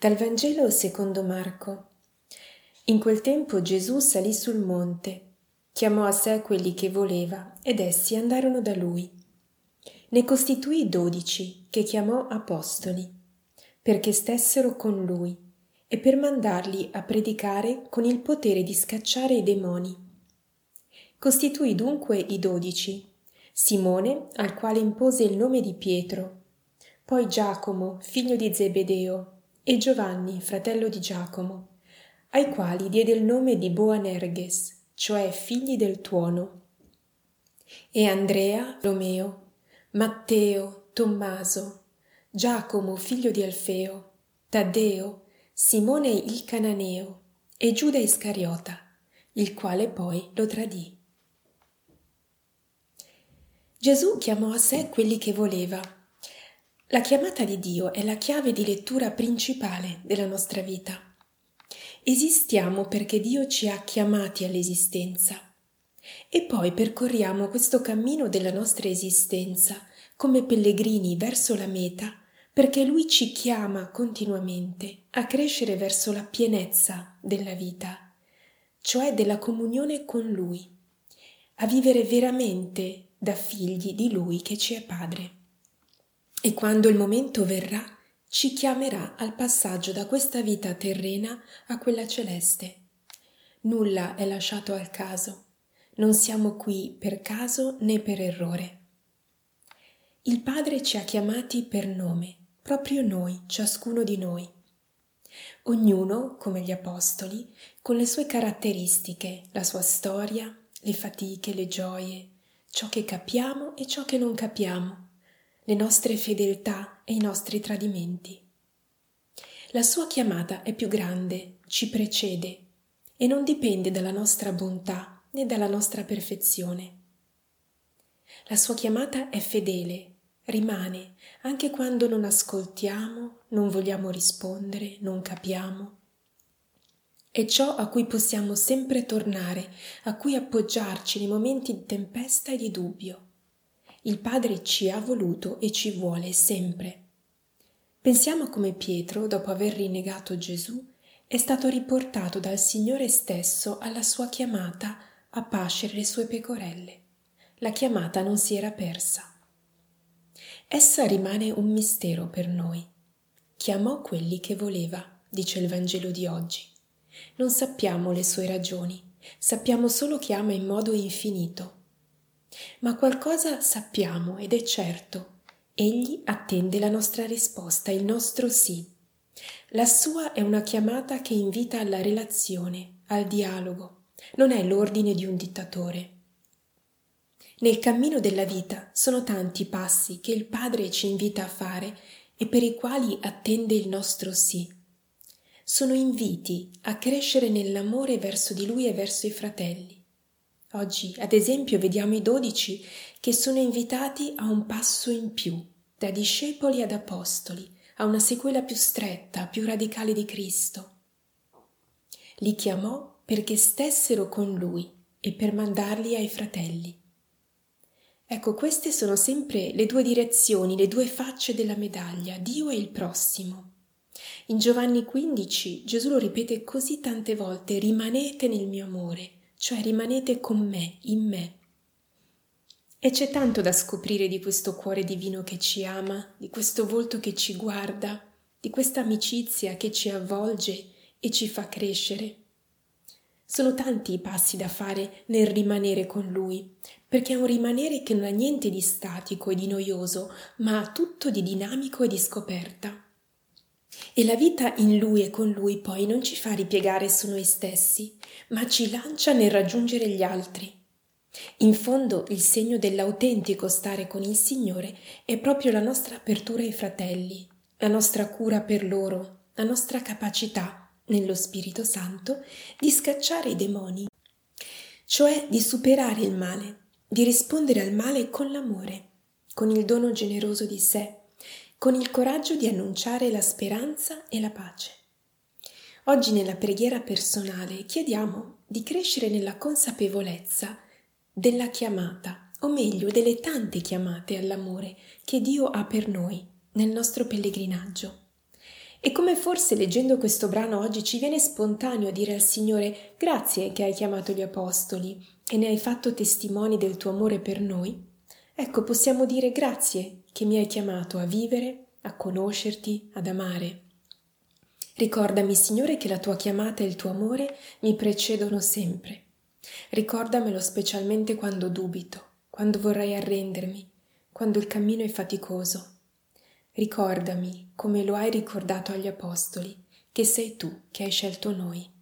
Dal Vangelo secondo Marco. In quel tempo Gesù salì sul monte, chiamò a sé quelli che voleva ed essi andarono da lui. Ne costituì dodici che chiamò apostoli, perché stessero con lui e per mandarli a predicare con il potere di scacciare i demoni. Costituì dunque i dodici, Simone, al quale impose il nome di Pietro, poi Giacomo, figlio di Zebedeo, e Giovanni, fratello di Giacomo, ai quali diede il nome di Boanerges, cioè figli del tuono, e Andrea, Romeo, Matteo, Tommaso, Giacomo, figlio di Alfeo, Taddeo, Simone il Cananeo e Giuda Iscariota, il quale poi lo tradì. Gesù chiamò a sé quelli che voleva la chiamata di Dio è la chiave di lettura principale della nostra vita. Esistiamo perché Dio ci ha chiamati all'esistenza e poi percorriamo questo cammino della nostra esistenza come pellegrini verso la meta perché Lui ci chiama continuamente a crescere verso la pienezza della vita, cioè della comunione con Lui, a vivere veramente da figli di Lui che ci è Padre e quando il momento verrà ci chiamerà al passaggio da questa vita terrena a quella celeste. Nulla è lasciato al caso, non siamo qui per caso né per errore. Il Padre ci ha chiamati per nome, proprio noi, ciascuno di noi. Ognuno, come gli Apostoli, con le sue caratteristiche, la sua storia, le fatiche, le gioie, ciò che capiamo e ciò che non capiamo le nostre fedeltà e i nostri tradimenti. La sua chiamata è più grande, ci precede e non dipende dalla nostra bontà né dalla nostra perfezione. La sua chiamata è fedele, rimane anche quando non ascoltiamo, non vogliamo rispondere, non capiamo. È ciò a cui possiamo sempre tornare, a cui appoggiarci nei momenti di tempesta e di dubbio. Il Padre ci ha voluto e ci vuole sempre. Pensiamo come Pietro, dopo aver rinnegato Gesù, è stato riportato dal Signore stesso alla sua chiamata a pascere le sue pecorelle. La chiamata non si era persa. Essa rimane un mistero per noi. Chiamò quelli che voleva, dice il Vangelo di oggi. Non sappiamo le sue ragioni, sappiamo solo che ama in modo infinito ma qualcosa sappiamo ed è certo. Egli attende la nostra risposta, il nostro sì. La sua è una chiamata che invita alla relazione, al dialogo. Non è l'ordine di un dittatore. Nel cammino della vita sono tanti passi che il Padre ci invita a fare e per i quali attende il nostro sì. Sono inviti a crescere nell'amore verso di Lui e verso i fratelli Oggi, ad esempio, vediamo i dodici che sono invitati a un passo in più, da discepoli ad apostoli, a una sequela più stretta, più radicale di Cristo. Li chiamò perché stessero con lui e per mandarli ai fratelli. Ecco, queste sono sempre le due direzioni, le due facce della medaglia, Dio e il prossimo. In Giovanni 15 Gesù lo ripete così tante volte, rimanete nel mio amore cioè rimanete con me, in me. E c'è tanto da scoprire di questo cuore divino che ci ama, di questo volto che ci guarda, di questa amicizia che ci avvolge e ci fa crescere. Sono tanti i passi da fare nel rimanere con Lui, perché è un rimanere che non ha niente di statico e di noioso, ma ha tutto di dinamico e di scoperta. E la vita in lui e con lui poi non ci fa ripiegare su noi stessi, ma ci lancia nel raggiungere gli altri. In fondo il segno dell'autentico stare con il Signore è proprio la nostra apertura ai fratelli, la nostra cura per loro, la nostra capacità, nello Spirito Santo, di scacciare i demoni, cioè di superare il male, di rispondere al male con l'amore, con il dono generoso di sé con il coraggio di annunciare la speranza e la pace. Oggi nella preghiera personale chiediamo di crescere nella consapevolezza della chiamata, o meglio delle tante chiamate all'amore che Dio ha per noi nel nostro pellegrinaggio. E come forse leggendo questo brano oggi ci viene spontaneo dire al Signore grazie che hai chiamato gli Apostoli e ne hai fatto testimoni del tuo amore per noi, ecco possiamo dire grazie che mi hai chiamato a vivere, a conoscerti, ad amare. Ricordami, Signore, che la tua chiamata e il tuo amore mi precedono sempre. Ricordamelo specialmente quando dubito, quando vorrei arrendermi, quando il cammino è faticoso. Ricordami, come lo hai ricordato agli Apostoli, che sei tu che hai scelto noi.